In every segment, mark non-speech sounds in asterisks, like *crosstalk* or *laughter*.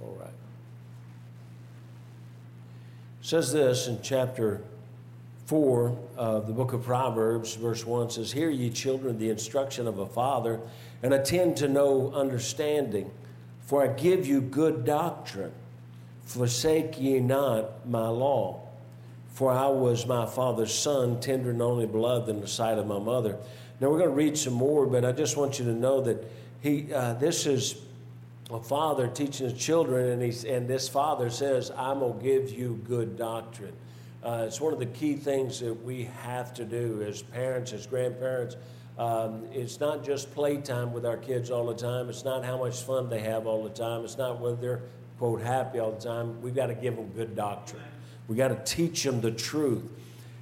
All right. It says this in chapter 4 of the book of Proverbs, verse 1 says, Hear ye children the instruction of a father, and attend to know understanding, for I give you good doctrine. Forsake ye not my law. For I was my father's son, tender and only beloved in the sight of my mother. Now we're going to read some more, but I just want you to know that he, uh, this is a father teaching his children, and, he's, and this father says, I'm going to give you good doctrine. Uh, it's one of the key things that we have to do as parents, as grandparents. Um, it's not just playtime with our kids all the time. It's not how much fun they have all the time. It's not whether they're, quote, happy all the time. We've got to give them good doctrine. We've got to teach them the truth.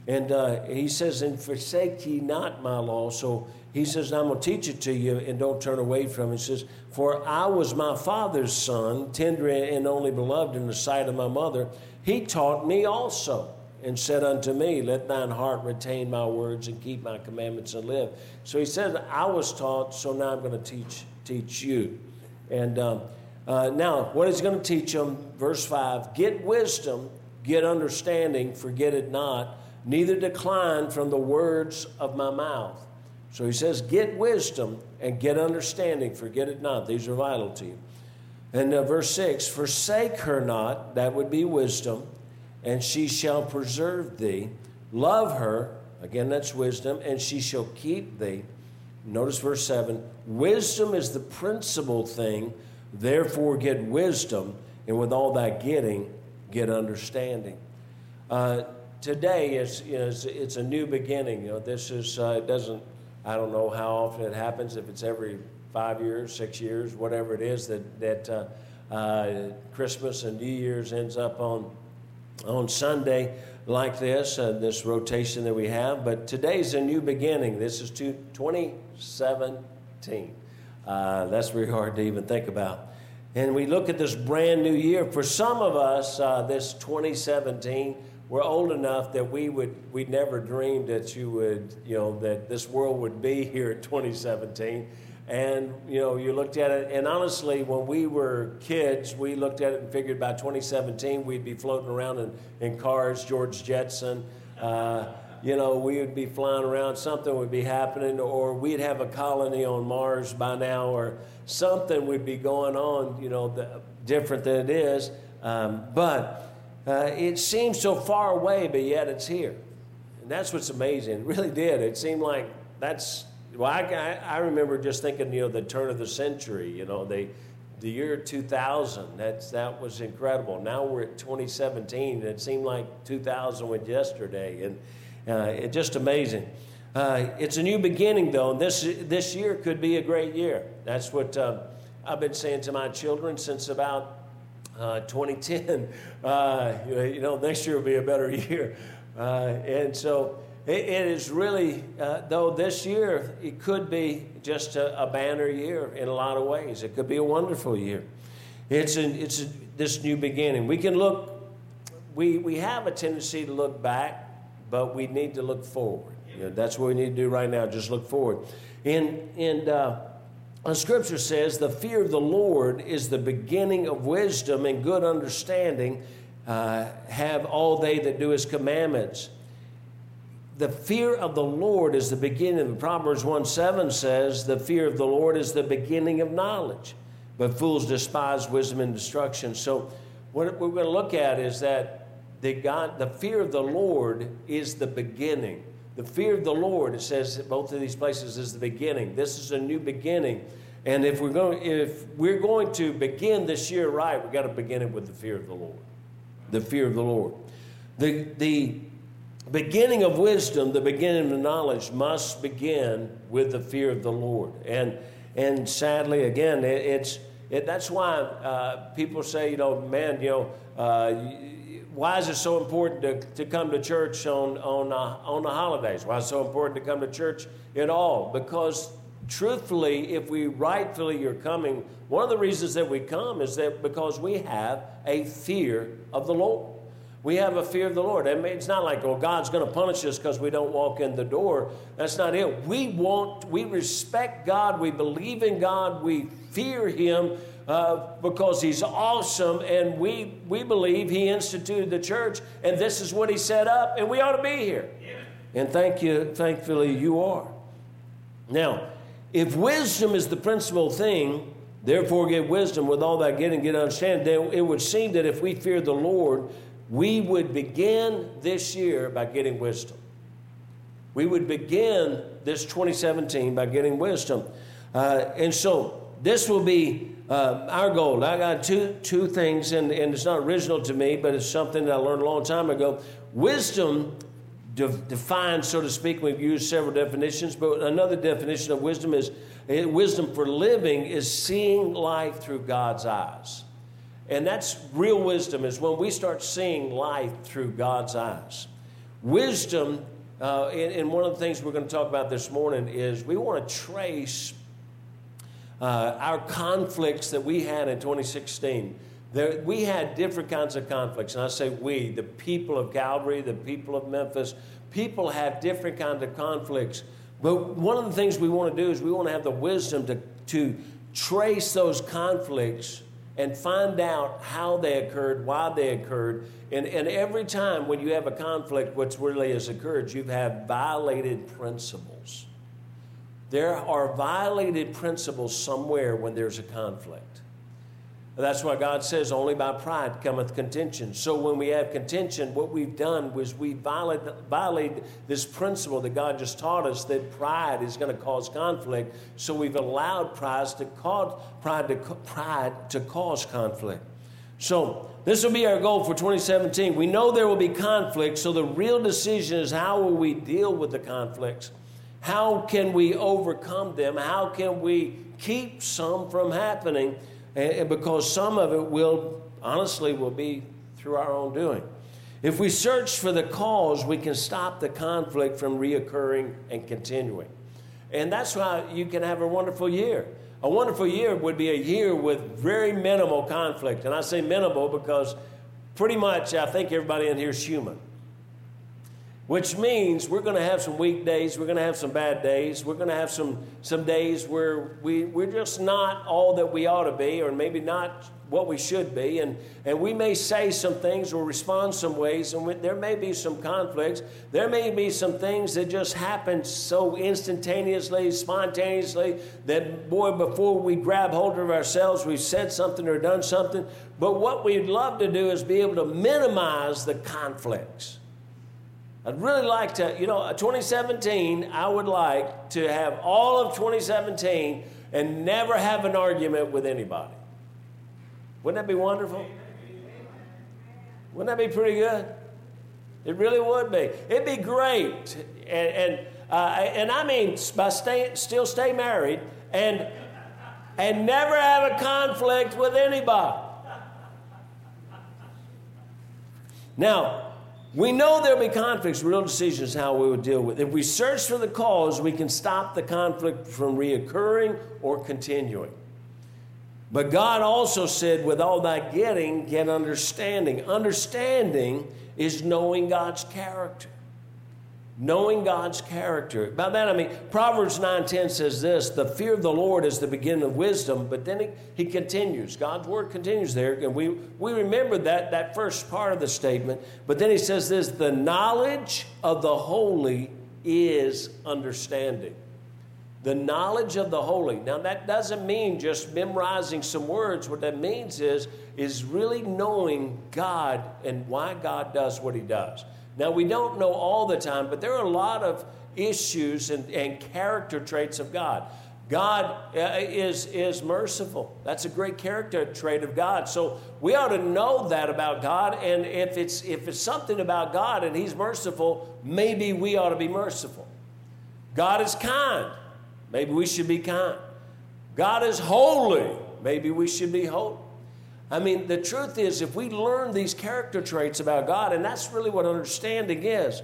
And uh, he says, And forsake ye not my law. So he says, I'm going to teach it to you and don't turn away from it. He says, For I was my father's son, tender and only beloved in the sight of my mother. He taught me also and said unto me, Let thine heart retain my words and keep my commandments and live. So he said, I was taught, so now I'm going to teach, teach you. And um, uh, now, what he's going to teach them, verse 5 Get wisdom, get understanding, forget it not, neither decline from the words of my mouth. So he says, Get wisdom and get understanding, forget it not. These are vital to you. And uh, verse 6 Forsake her not, that would be wisdom, and she shall preserve thee. Love her, again, that's wisdom, and she shall keep thee. Notice verse 7 Wisdom is the principal thing, therefore get wisdom, and with all that getting, get understanding. Uh, today is, is it's a new beginning. You know, this is uh, it doesn't I don't know how often it happens, if it's every five years, six years, whatever it is, that, that uh, uh, Christmas and New Year's ends up on, on Sunday like this, uh, this rotation that we have. But today's a new beginning. This is 2017. Uh, that's very hard to even think about. And we look at this brand new year. For some of us, uh, this 2017, we're old enough that we would we never dreamed that you would you know that this world would be *laughs* here in 2017 and you know you looked at it and honestly when we were kids we looked at it and figured by 2017 we'd be floating around in, in cars george jetson. Uh, you know we would be flying around something would be happening or we'd have a colony on mars by now or something would be going on you know the, different than it is. Um, but uh, it seems so far away, but yet it's here. And that's what's amazing. It really did. It seemed like that's, well, I, I remember just thinking, you know, the turn of the century, you know, the, the year 2000, that's, that was incredible. Now we're at 2017, and it seemed like 2000 was yesterday. And uh, it's just amazing. Uh, it's a new beginning, though, and this, this year could be a great year. That's what uh, I've been saying to my children since about uh, 2010, uh, you know, next year will be a better *laughs* year. Uh, and so it, it is really, uh, though this year it could be just a, a, banner year in a lot of ways. It could be a wonderful year. It's, a, it's a, this new beginning. We can look, we, we have a tendency to look back, but we need to look forward. You know, that's what we need to do right now, just look forward. And, and uh, the scripture says, The fear of the Lord is the beginning of wisdom and good understanding. Uh, have all they that do his commandments. The fear of the Lord is the beginning. Proverbs 1 7 says, The fear of the Lord is the beginning of knowledge, but fools despise wisdom and destruction. So, what we're going to look at is that the, God, the fear of the Lord is the beginning. The fear of the Lord, it says at both of these places, is the beginning. This is a new beginning. And if we're going, if we're going to begin this year right, we've got to begin it with the fear of the Lord. The fear of the Lord. The, the beginning of wisdom, the beginning of knowledge must begin with the fear of the Lord. And, and sadly, again, it, it's, it, that's why uh, people say, you know, man, you know, uh, why is it so important to, to come to church on, on, uh, on the holidays? Why is it so important to come to church at all? Because truthfully, if we rightfully are coming, one of the reasons that we come is that because we have a fear of the Lord. We have a fear of the Lord. I mean, it's not like, well, God's going to punish us because we don't walk in the door. That's not it. We want, we respect God. We believe in God. We fear Him. Uh, because He's awesome, and we, we believe He instituted the church, and this is what He set up, and we ought to be here. And thank you, thankfully, you are. Now, if wisdom is the principal thing, therefore get wisdom with all that getting, get understanding, then it would seem that if we fear the Lord, we would begin this year by getting wisdom. We would begin this 2017 by getting wisdom. Uh, and so this will be uh, our goal. I got two, two things, and, and it's not original to me, but it's something that I learned a long time ago. Wisdom de- defined, so to speak. We've used several definitions, but another definition of wisdom is eh, wisdom for living is seeing life through God's eyes. And that's real wisdom, is when we start seeing life through God's eyes. Wisdom, uh, and, and, one of the things we're going to talk about this morning is we want to trace uh, our conflicts that we had in 2016 there, we had different kinds of conflicts. And I say we, the people of Calvary, the people of Memphis, people have different kinds of conflicts. But one of the things we want to do is we want to have the wisdom to, to trace those conflicts and find out how they occurred, why they occurred. And, and every time when you have a conflict, what's really has occurred, you've had violated principles. There are violated principles somewhere when there's a conflict. That's why God says, only by pride cometh contention. So when we have contention, what we've done was we violate, violate this principle that God just taught us that pride is going to cause conflict. So we've allowed pride to cause, pride to, pride to cause conflict. So this will be our goal for 2017. We know there will be conflict, so the real decision is how will we deal with the conflicts? How can we overcome them? How can we keep some from happening? and because some of it will, honestly, will be through our own doing. If we search for the cause, we can stop the conflict from reoccurring and continuing. And that's why you can have a wonderful year. A wonderful year would be a year with very minimal conflict. And I say minimal because pretty much I think everybody in here is human which means we're going to have some weak days, we're going to have some bad days, we're going to have some, some days where we, we're just not all that we ought to be, or maybe not what we should be. And, and we may say some things or respond some ways, and we, there may be some conflicts. There may be some things that just happen so instantaneously, spontaneously, that, boy, before we grab hold of ourselves, we've said something or done something. But what we'd love to do is be able to minimize the conflicts. I'd really like to, you know, 2017, I would like to have all of 2017 and never have an argument with anybody. Wouldn't that be wonderful? Wouldn't that be pretty good? It really would be. It'd be great. And, and, uh, and I mean, by stay, still stay married and, and never have a conflict with anybody. Now, we know there'll be conflicts, real decisions how we would deal with. If we search for the cause, we can stop the conflict from reoccurring or continuing. But God also said, with all that getting, get understanding. Understanding is knowing God's character knowing God's character. By that I mean, Proverbs 9:10 says this, the fear of the Lord is the beginning of wisdom, but then he, he continues. God's word continues there, and we, we remember that, that first part of the statement, but then he says this, the knowledge of the holy is understanding. The knowledge of the holy. Now that doesn't mean just memorizing some words. What that means is, is really knowing God and why God does what he does. Now, we don't know all the time, but there are a lot of issues and, and character traits of God. God uh, is, is merciful. That's a great character trait of God. So we ought to know that about God. And if it's, if it's something about God and He's merciful, maybe we ought to be merciful. God is kind. Maybe we should be kind. God is holy. Maybe we should be holy. I mean, the truth is, if we learn these character traits about God, and that's really what understanding is.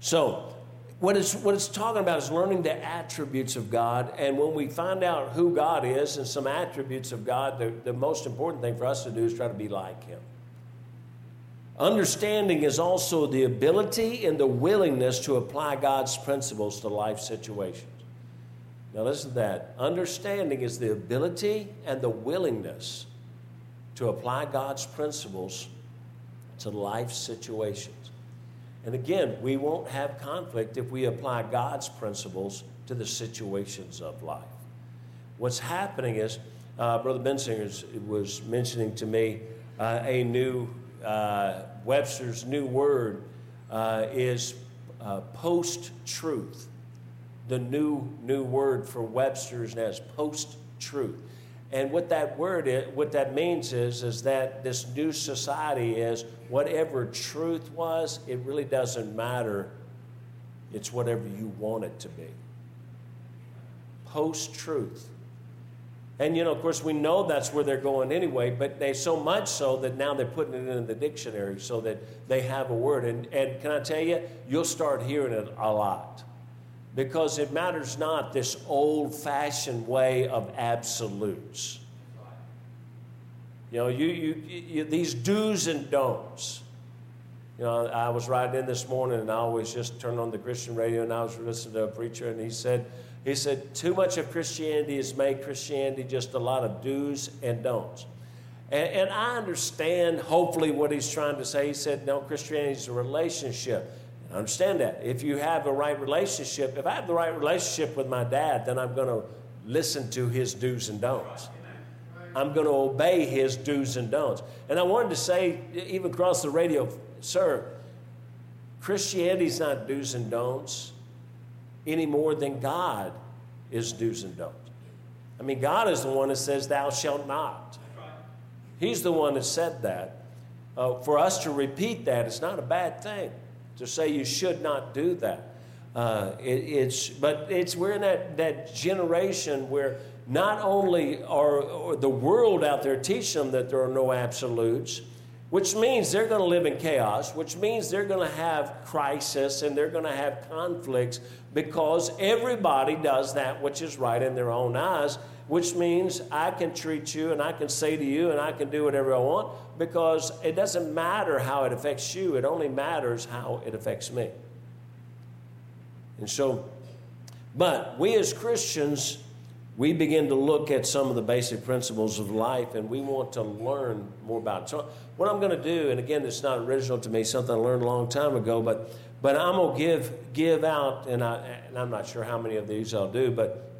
So, what it's, what it's talking about is learning the attributes of God. And when we find out who God is and some attributes of God, the, the most important thing for us to do is try to be like Him. Understanding is also the ability and the willingness to apply God's principles to life situations. Now, listen to that. Understanding is the ability and the willingness to apply God's principles to life situations. And again, we won't have conflict if we apply God's principles to the situations of life. What's happening is, uh, Brother Bensinger was mentioning to me uh, a new uh, Webster's new word uh, is uh, post truth. The new new word for Webster's is post truth. And what that word is, what that means is, is that this new society is whatever truth was, it really doesn't matter. It's whatever you want it to be. Post truth. And you know, of course, we know that's where they're going anyway, but they so much so that now they're putting it in the dictionary so that they have a word. And, and can I tell you, you'll start hearing it a lot because it matters not this old fashioned way of absolutes. You know, you, you, you, these do's and don'ts. You know, I was riding in this morning and I always just turned on the Christian radio and I was listening to a preacher and he said, he said, too much of Christianity has made Christianity just a lot of do's and don'ts. And, and I understand, hopefully, what he's trying to say. He said, no, Christianity is a relationship. Understand that. If you have the right relationship, if I have the right relationship with my dad, then I'm going to listen to his do's and don'ts. I'm going to obey his do's and don'ts. And I wanted to say, even across the radio, sir, Christianity's not do's and don'ts any more than God is do's and don'ts. I mean, God is the one that says, Thou shalt not. He's the one that said that. Uh, for us to repeat that, it's not a bad thing to say you should not do that. Uh, it, it's, but it's we're in that, that generation where not only are the world out there teaching them that there are no absolutes, which means they're going to live in chaos, which means they're going to have crisis and they're going to have conflicts because everybody does that which is right in their own eyes, which means I can treat you and I can say to you and I can do whatever I want because it doesn't matter how it affects you, it only matters how it affects me. And so, but we as Christians, we begin to look at some of the basic principles of life and we want to learn more about it. So, what I'm going to do, and again, it's not original to me, something I learned a long time ago, but, but I'm going to give, give out, and, I, and I'm not sure how many of these I'll do, but,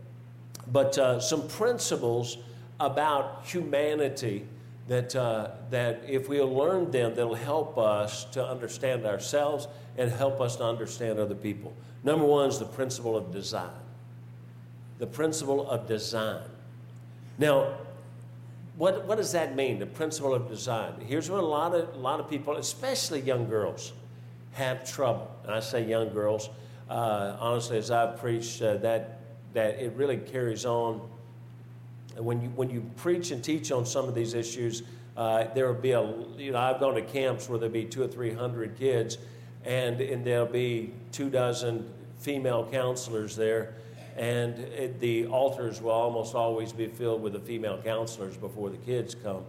but uh, some principles about humanity that, uh, that if we'll learn them, that'll help us to understand ourselves and help us to understand other people. Number one is the principle of design. The principle of design. Now, what, what does that mean, the principle of design? Here's what a lot of, a lot of people, especially young girls, have trouble. And I say young girls, uh, honestly, as I've preached, uh, that, that it really carries on. When you, when you preach and teach on some of these issues, uh, there will be a, you know, I've gone to camps where there'll be two or three hundred kids, and, and there'll be two dozen female counselors there and it, the altars will almost always be filled with the female counselors before the kids come.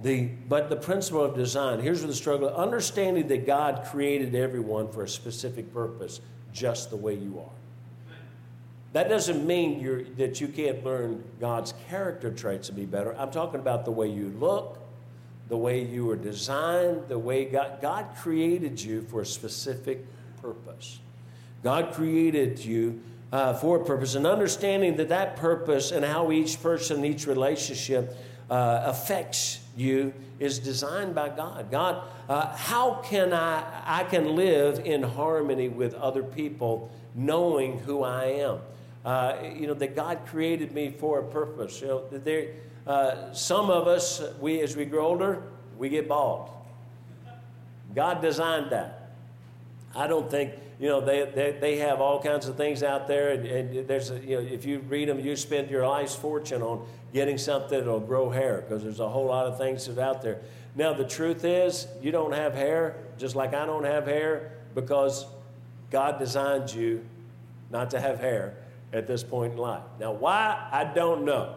The, but the principle of design here's where the struggle is understanding that God created everyone for a specific purpose, just the way you are. That doesn't mean that you can't learn God's character traits to be better. I'm talking about the way you look, the way you were designed, the way God, God created you for a specific purpose. God created you uh, for a purpose, and understanding that that purpose and how each person, each relationship uh, affects you is designed by God. God, uh, how can I I can live in harmony with other people, knowing who I am? Uh, you know that God created me for a purpose. You know, there, uh, some of us, we as we grow older, we get bald. God designed that. I don't think you know, they, they, they have all kinds of things out there, and, and there's, a, you know, if you read them, you spend your life's fortune on getting something that'll grow hair because there's a whole lot of things that out there. Now, the truth is, you don't have hair, just like I don't have hair, because God designed you not to have hair at this point in life. Now, why? I don't know.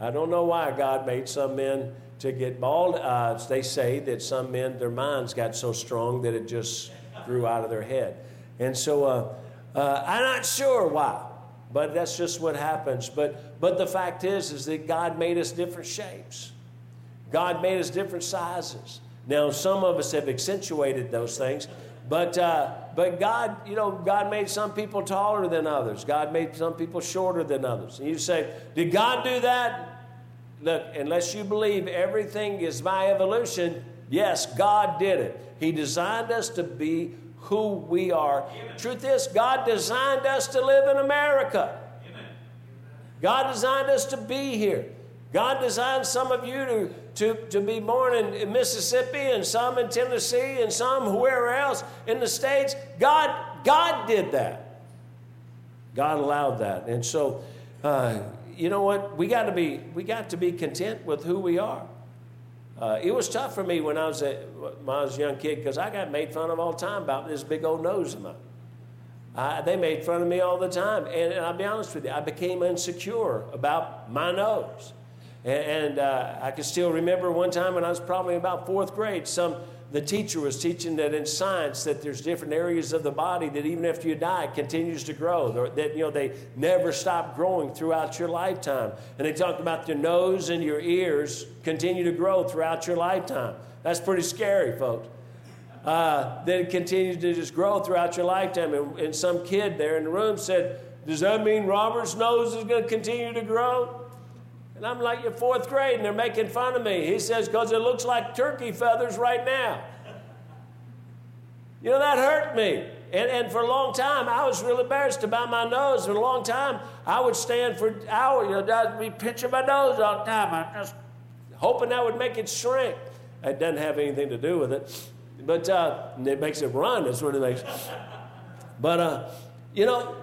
I don't know why God made some men to get bald. Uh, they say that some men, their minds got so strong that it just grew out of their head. And so uh, uh, I'm not sure why. but that's just what happens. But, but the fact is, is that God made us different shapes. God made us different sizes. Now, some of us have accentuated those things, but, uh, but God, you know, God made some people taller than others. God made some people shorter than others. And you say, did God do that? Look, unless you believe everything is by evolution, yes, God did it. He designed us to be who we are. Amen. Truth is, God designed us to live in America. Amen. God designed us to be here. God designed some of you to, to, to be born in Mississippi and some in Tennessee and some wherever else in the States. God, God did that. God allowed that. And so, uh, you know what? We got to be we got to be content with who we are. Uh, it was tough for me when I was a, when I was a young kid because I got made fun of all the time about this big old nose of mine. I, they made fun of me all the time, and, and, I'll be honest with you, I became insecure about my nose. And, uh, I can still remember one time when I was probably about fourth grade, some the teacher was teaching that in science that there's different areas of the body that even after you die continues to grow. That you know they never stop growing throughout your lifetime. And they talked about your nose and your ears continue to grow throughout your lifetime. That's pretty scary folks. Uh, that it continues to just grow throughout your lifetime. And, and some kid there in the room said does that mean robert's nose is going to continue to grow and I'm like, You're fourth grade, and they're making fun of me. He says, Because it looks like turkey feathers right now. You know, that hurt me. And, and for a long time, I was really embarrassed about my nose. For a long time, I would stand for hours, you know, I'd be pinching my nose all the time. I just hoping that would make it shrink. It doesn't have anything to do with it. But uh, it makes it run, that's what it makes. But, uh, you know,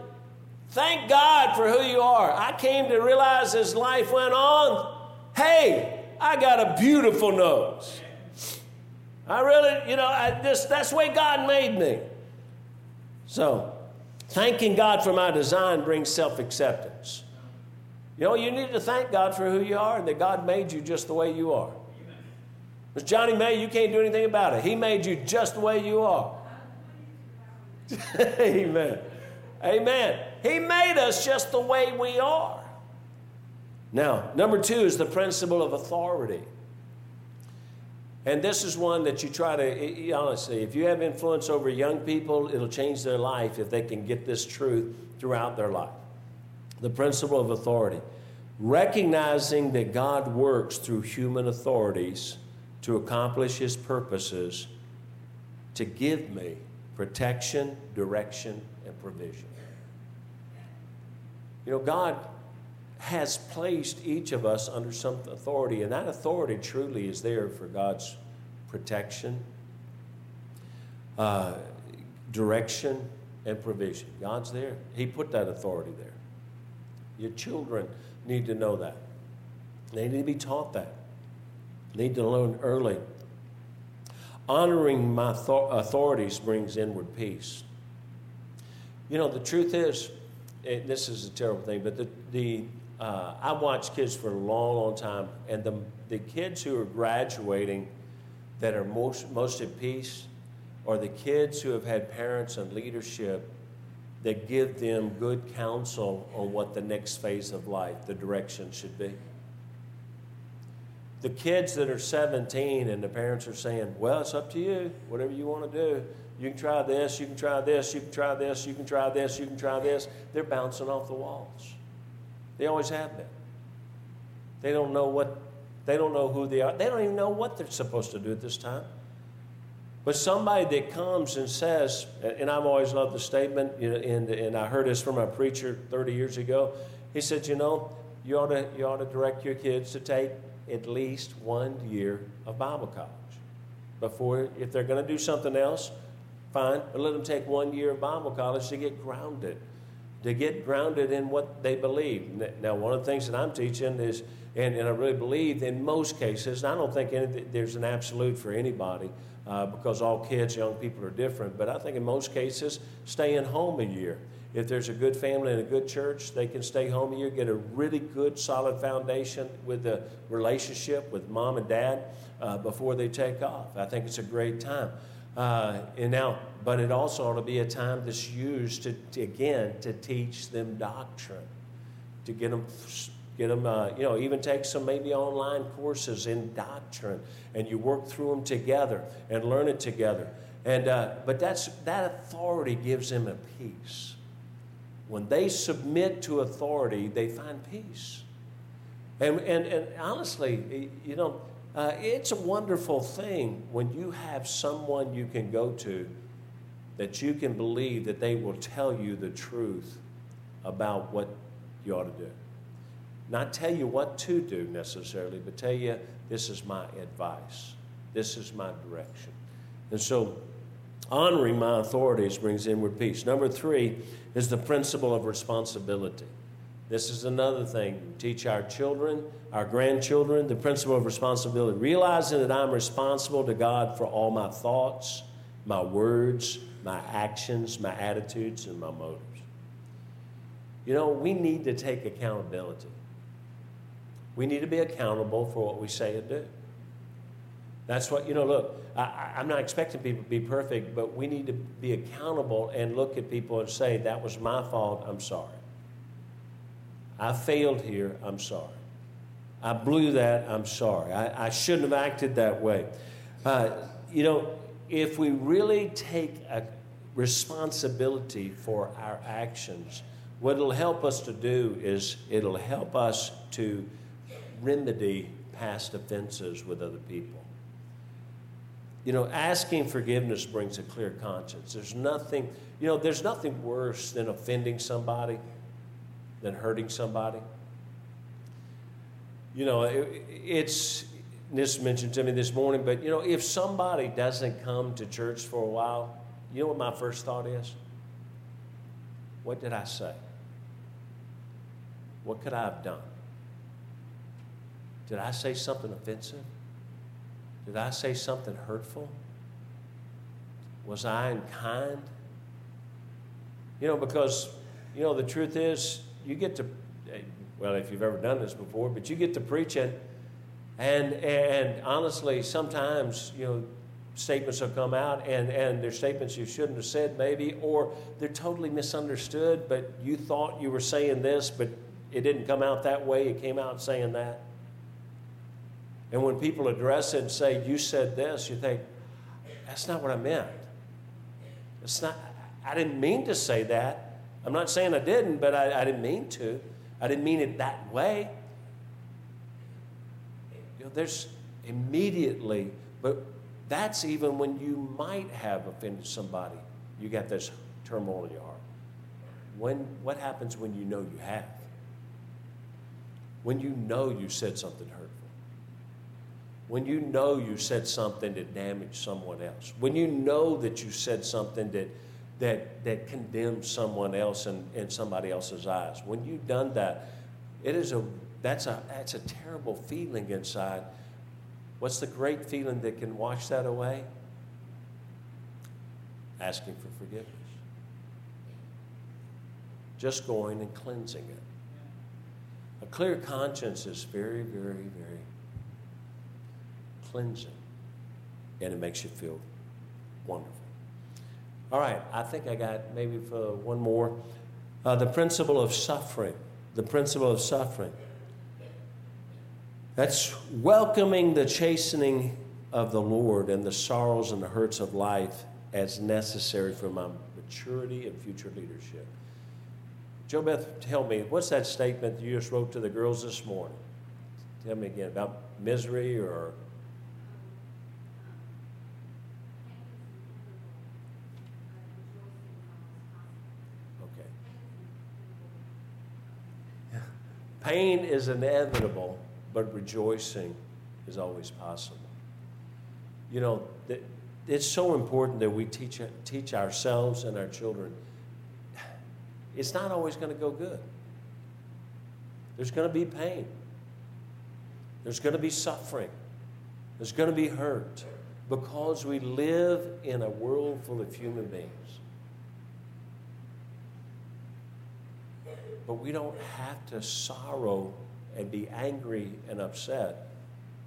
Thank God for who you are. I came to realize as life went on hey, I got a beautiful nose. I really, you know, I just, that's the way God made me. So, thanking God for my design brings self acceptance. You know, you need to thank God for who you are and that God made you just the way you are. Miss Johnny May, you can't do anything about it. He made you just the way you are. *laughs* Amen. Amen. He made us just the way we are. Now, number two is the principle of authority. And this is one that you try to, honestly, if you have influence over young people, it'll change their life if they can get this truth throughout their life. The principle of authority. Recognizing that God works through human authorities to accomplish his purposes to give me protection, direction, and provision. You know, God has placed each of us under some authority, and that authority truly is there for God's protection, uh, direction, and provision. God's there. He put that authority there. Your children need to know that. They need to be taught that. Need to learn early. Honoring my authorities brings inward peace. You know, the truth is, it, this is a terrible thing, but the, the uh, I watched kids for a long, long time, and the, the kids who are graduating that are most, most at peace are the kids who have had parents and leadership that give them good counsel on what the next phase of life, the direction should be. The kids that are 17 and the parents are saying, Well, it's up to you, whatever you want to do. You can try this, you can try this, you can try this, you can try this, you can try this. They're bouncing off the walls. They always have been. They don't know what, they don't know who they are. They don't even know what they're supposed to do at this time. But somebody that comes and says, and I've always loved the statement, you know, and, and I heard this from a preacher 30 years ago. He said, You know, you ought, to, you ought to direct your kids to take at least one year of Bible college before, if they're going to do something else, fine, but let them take one year of Bible college to get grounded, to get grounded in what they believe. Now, one of the things that I'm teaching is, and, and I really believe in most cases, I don't think any, there's an absolute for anybody uh, because all kids, young people are different, but I think in most cases, staying home a year. If there's a good family and a good church, they can stay home a year, get a really good, solid foundation with the relationship with mom and dad uh, before they take off. I think it's a great time. Uh, and now, but it also ought to be a time that's used to, to again to teach them doctrine, to get them, get them, uh, you know, even take some maybe online courses in doctrine, and you work through them together and learn it together. And uh, but that's that authority gives them a peace. When they submit to authority, they find peace. And and, and honestly, you know uh, it's a wonderful thing when you have someone you can go to that you can believe that they will tell you the truth about what you ought to do. Not tell you what to do necessarily, but tell you this is my advice, this is my direction. And so, honoring my authorities brings inward peace. Number three is the principle of responsibility. This is another thing. teach our children, our grandchildren, the principle of responsibility. Realizing that I'm responsible to God for all my thoughts, my words, my actions, my attitudes, and my motives. You know, we need to take accountability. We need to be accountable for what we say and do. That's what, you know, look, I, am not expecting people to be perfect, but we need to be accountable and look at people and say, that was my fault, I'm sorry. I failed here, I'm sorry. I blew that, I'm sorry. I, I shouldn't have acted that way. Uh, you know, if we really take a responsibility for our actions, what it'll help us to do is it'll help us to remedy past offenses with other people. You know, asking forgiveness brings a clear conscience. There's nothing, you know, there's nothing worse than offending somebody than hurting somebody. You know, it, it's this mentioned to me this morning, but you know, if somebody doesn't come to church for a while, you know what my first thought is? What did I say? What could I have done? Did I say something offensive? Did I say something hurtful? Was I unkind? You know, because, you know, the truth is, you get to, well, if you've ever done this before, but you get to preach it, and and honestly, sometimes you know statements have come out, and and they're statements you shouldn't have said, maybe, or they're totally misunderstood, but you thought you were saying this, but it didn't come out that way. It came out saying that. And when people address it and say, "You said this," you think, "That's not what I meant." It's not. I didn't mean to say that. I'm not saying I didn't, but I, I didn't mean to. I didn't mean it that way. You know, there's immediately, but that's even when you might have offended somebody. You got this turmoil in your heart. When, what happens when you know you have? When you know you said something hurtful? When you know you said something that damaged someone else? When you know that you said something that that, that condemns someone else in, in somebody else's eyes. When you've done that, it is a, that's, a, that's a terrible feeling inside. What's the great feeling that can wash that away? Asking for forgiveness. Just going and cleansing it. A clear conscience is very, very, very cleansing. And it makes you feel wonderful. All right, I think I got maybe for one more. Uh, the principle of suffering. The principle of suffering. That's welcoming the chastening of the Lord and the sorrows and the hurts of life as necessary for my maturity and future leadership. Joe Beth, tell me, what's that statement you just wrote to the girls this morning? Tell me again about misery or Pain is inevitable, but rejoicing is always possible. You know, it's so important that we teach, teach ourselves and our children. It's not always going to go good. There's going to be pain. There's going to be suffering. There's going to be hurt because we live in a world full of human beings. But we don't have to sorrow and be angry and upset.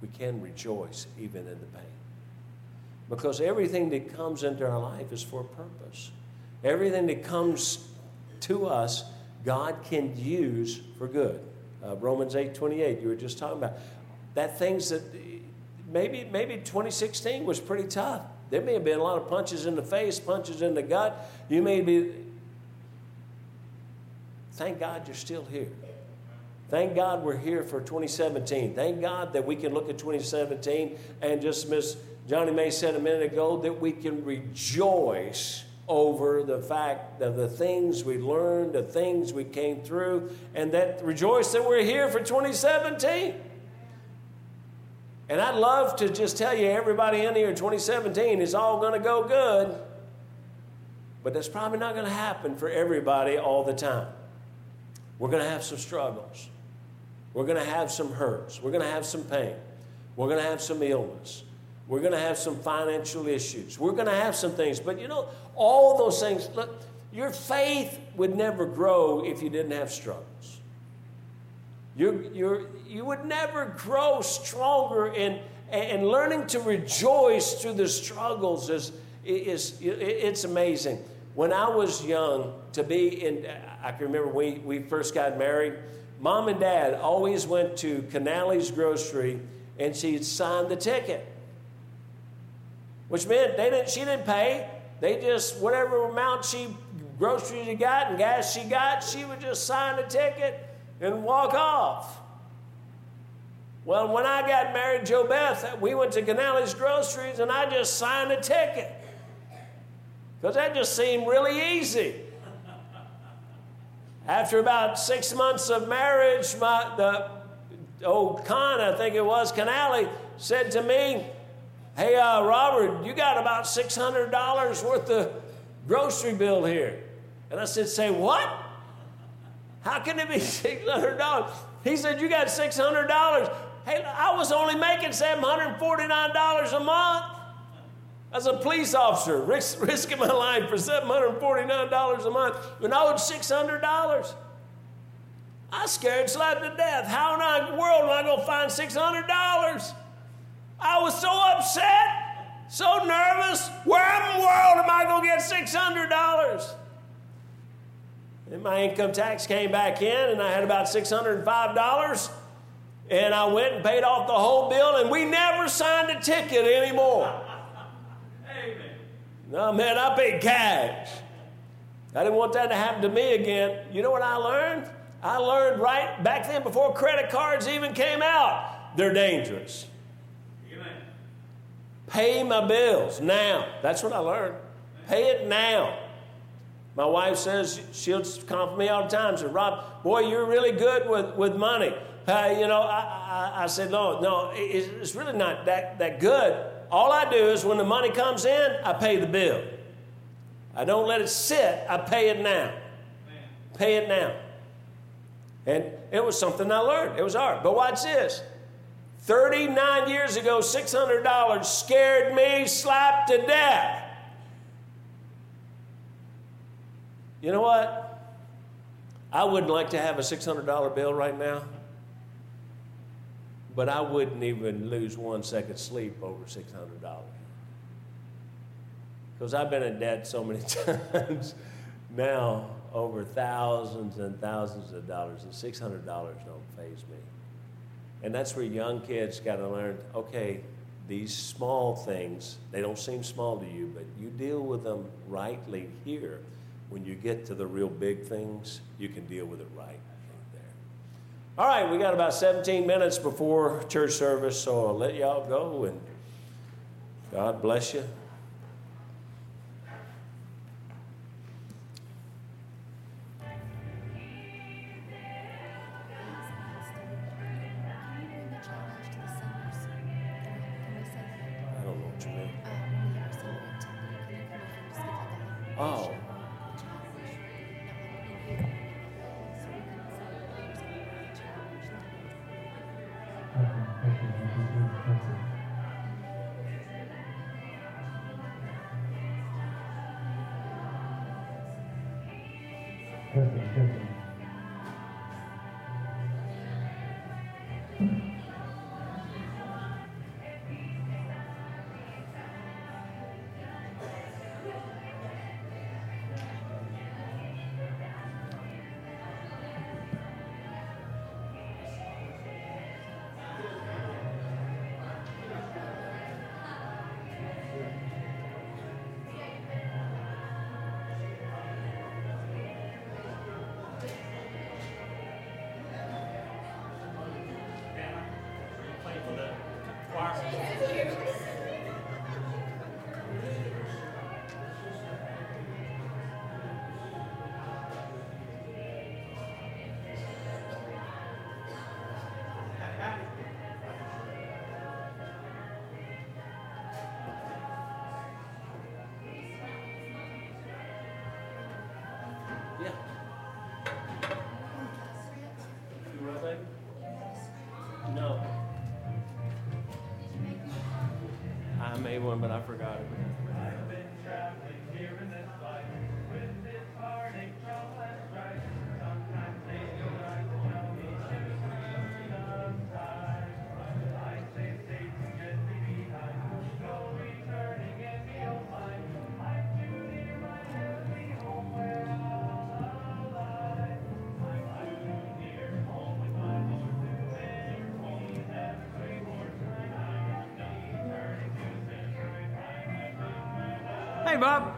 We can rejoice even in the pain. Because everything that comes into our life is for a purpose. Everything that comes to us, God can use for good. Uh, Romans 8 28, you were just talking about. That things that maybe, maybe 2016 was pretty tough. There may have been a lot of punches in the face, punches in the gut. You may be. Thank God you're still here. Thank God we're here for 2017. Thank God that we can look at 2017 and just Miss Johnny May said a minute ago that we can rejoice over the fact of the things we learned, the things we came through, and that rejoice that we're here for 2017. And I'd love to just tell you, everybody in here, 2017 is all going to go good. But that's probably not going to happen for everybody all the time. We're going to have some struggles. We're going to have some hurts. We're going to have some pain. We're going to have some illness. We're going to have some financial issues. We're going to have some things. But you know, all those things, look, your faith would never grow if you didn't have struggles. You're, you're, you would never grow stronger in, and learning to rejoice through the struggles is, is, it's amazing. When I was young, to be in, I can remember we, we first got married, mom and dad always went to Canales Grocery and she'd sign the ticket which meant they didn't, she didn't pay. They just, whatever amount she, groceries she got and gas she got, she would just sign a ticket and walk off. Well, when I got married, Joe Beth, we went to Canales Groceries and I just signed a ticket. Because that just seemed really easy. After about six months of marriage, my, the old con, I think it was, Canale, said to me, Hey, uh, Robert, you got about $600 worth of grocery bill here. And I said, Say what? How can it be *laughs* $600? He said, You got $600. Hey, I was only making $749 a month as a police officer, risk, *laughs* risking my life for $749 a month, and I owed $600. I scared slapped to death. How in the world am I going to find $600? I was so upset, so nervous. Where in the world am I going to get $600? And my income tax came back in, and I had about $605. And I went and paid off the whole bill, and we never signed a ticket anymore. Amen. No, man, I paid cash. I didn't want that to happen to me again. You know what I learned? I learned right back then, before credit cards even came out, they're dangerous. Pay my bills now. That's what I learned. Pay it now. My wife says, she'll compliment me all the time. Says, Rob, boy, you're really good with, with money. Uh, you know, I, I, I, said, no, no, it's really not that, that good. All I do is when the money comes in, I pay the bill. I don't let it sit, I pay it now. Pay it now. And it was something I learned. It was hard. But watch this. 39 years ago, $600 scared me slapped to death. You know what? I wouldn't like to have a $600 bill right now, but I wouldn't even lose one second sleep over $600. Because I've been in debt so many *laughs* times now, over thousands and thousands of dollars, and $600 don't phase me. And that's where young kids got to learn okay, these small things, they don't seem small to you, but you deal with them rightly here. When you get to the real big things, you can deal with it right. All right, we got about 17 minutes before church service, so I'll let y'all go and God bless you. One, but I forgot it. Hey, Bob.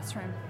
Classroom.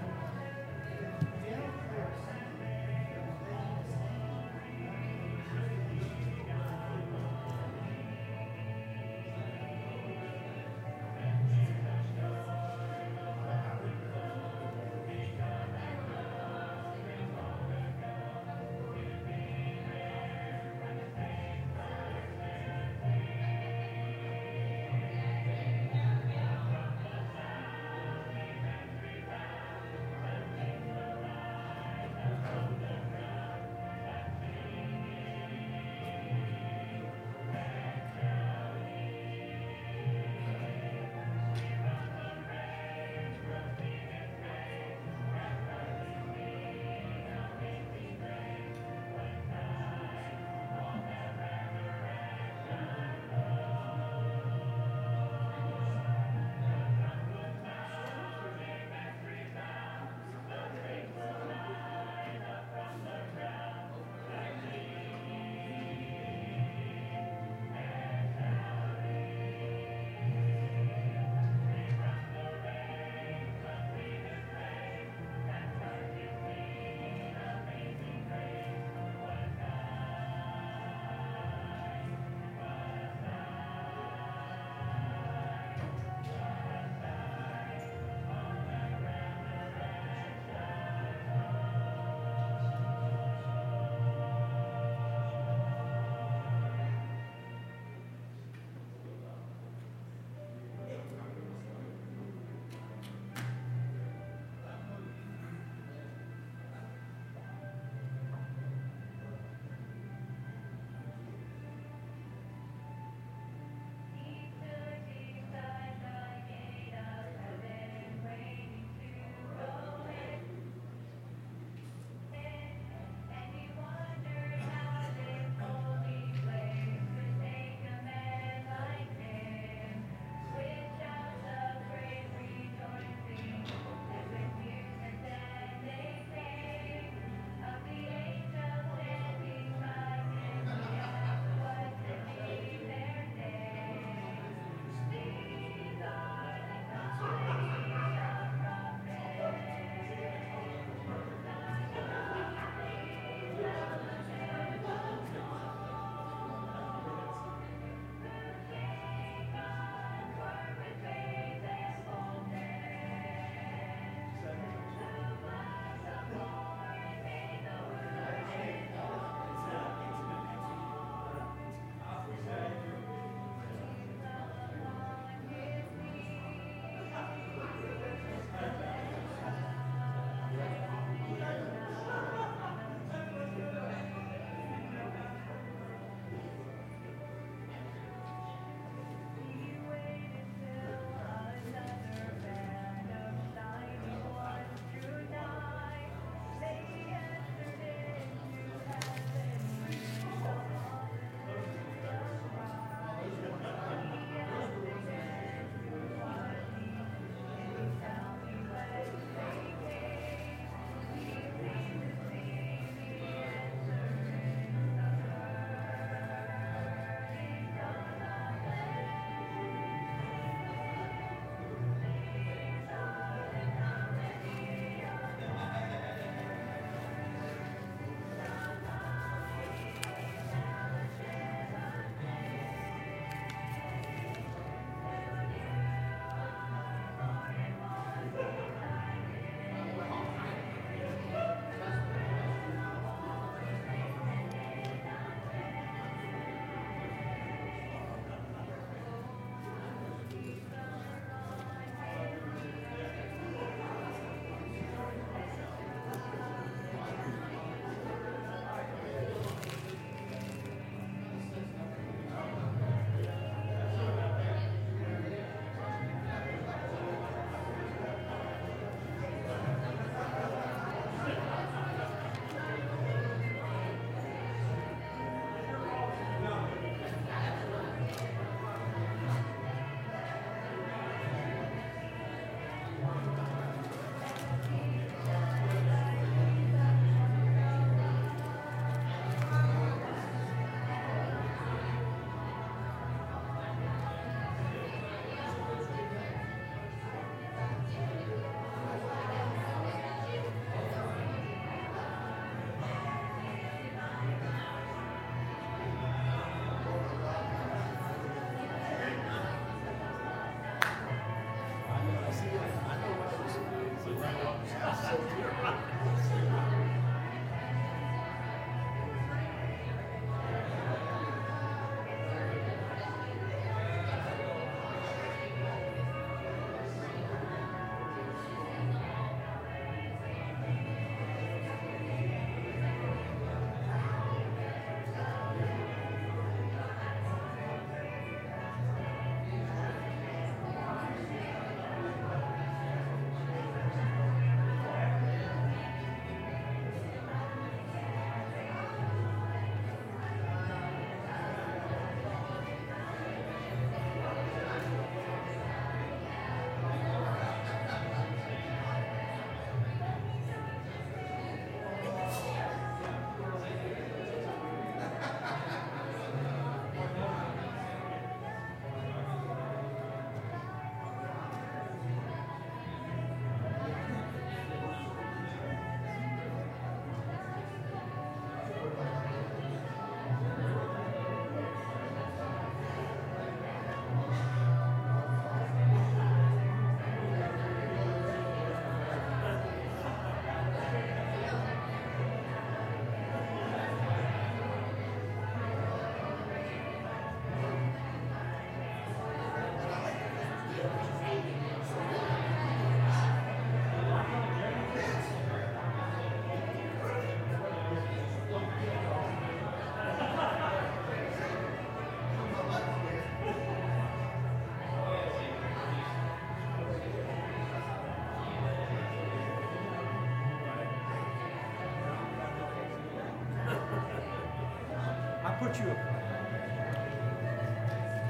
you.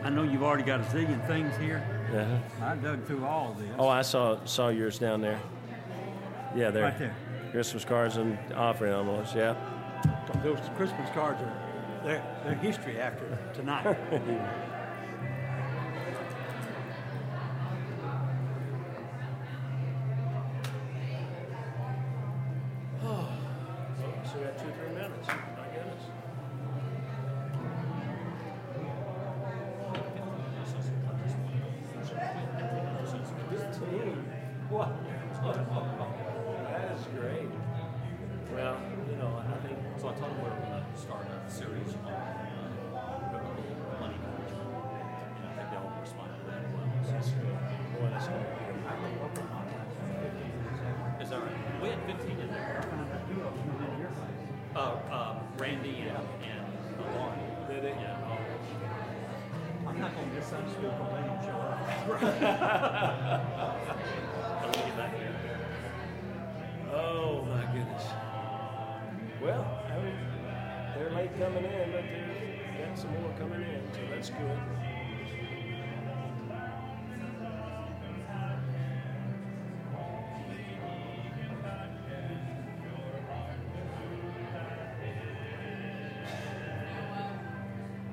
I know you've already got a zillion things here. Uh-huh. I dug through all of this. Oh, I saw saw yours down there. Yeah, there. Right there. Christmas cards and offering envelopes. Yeah. Those Christmas cards are they're history after tonight. *laughs*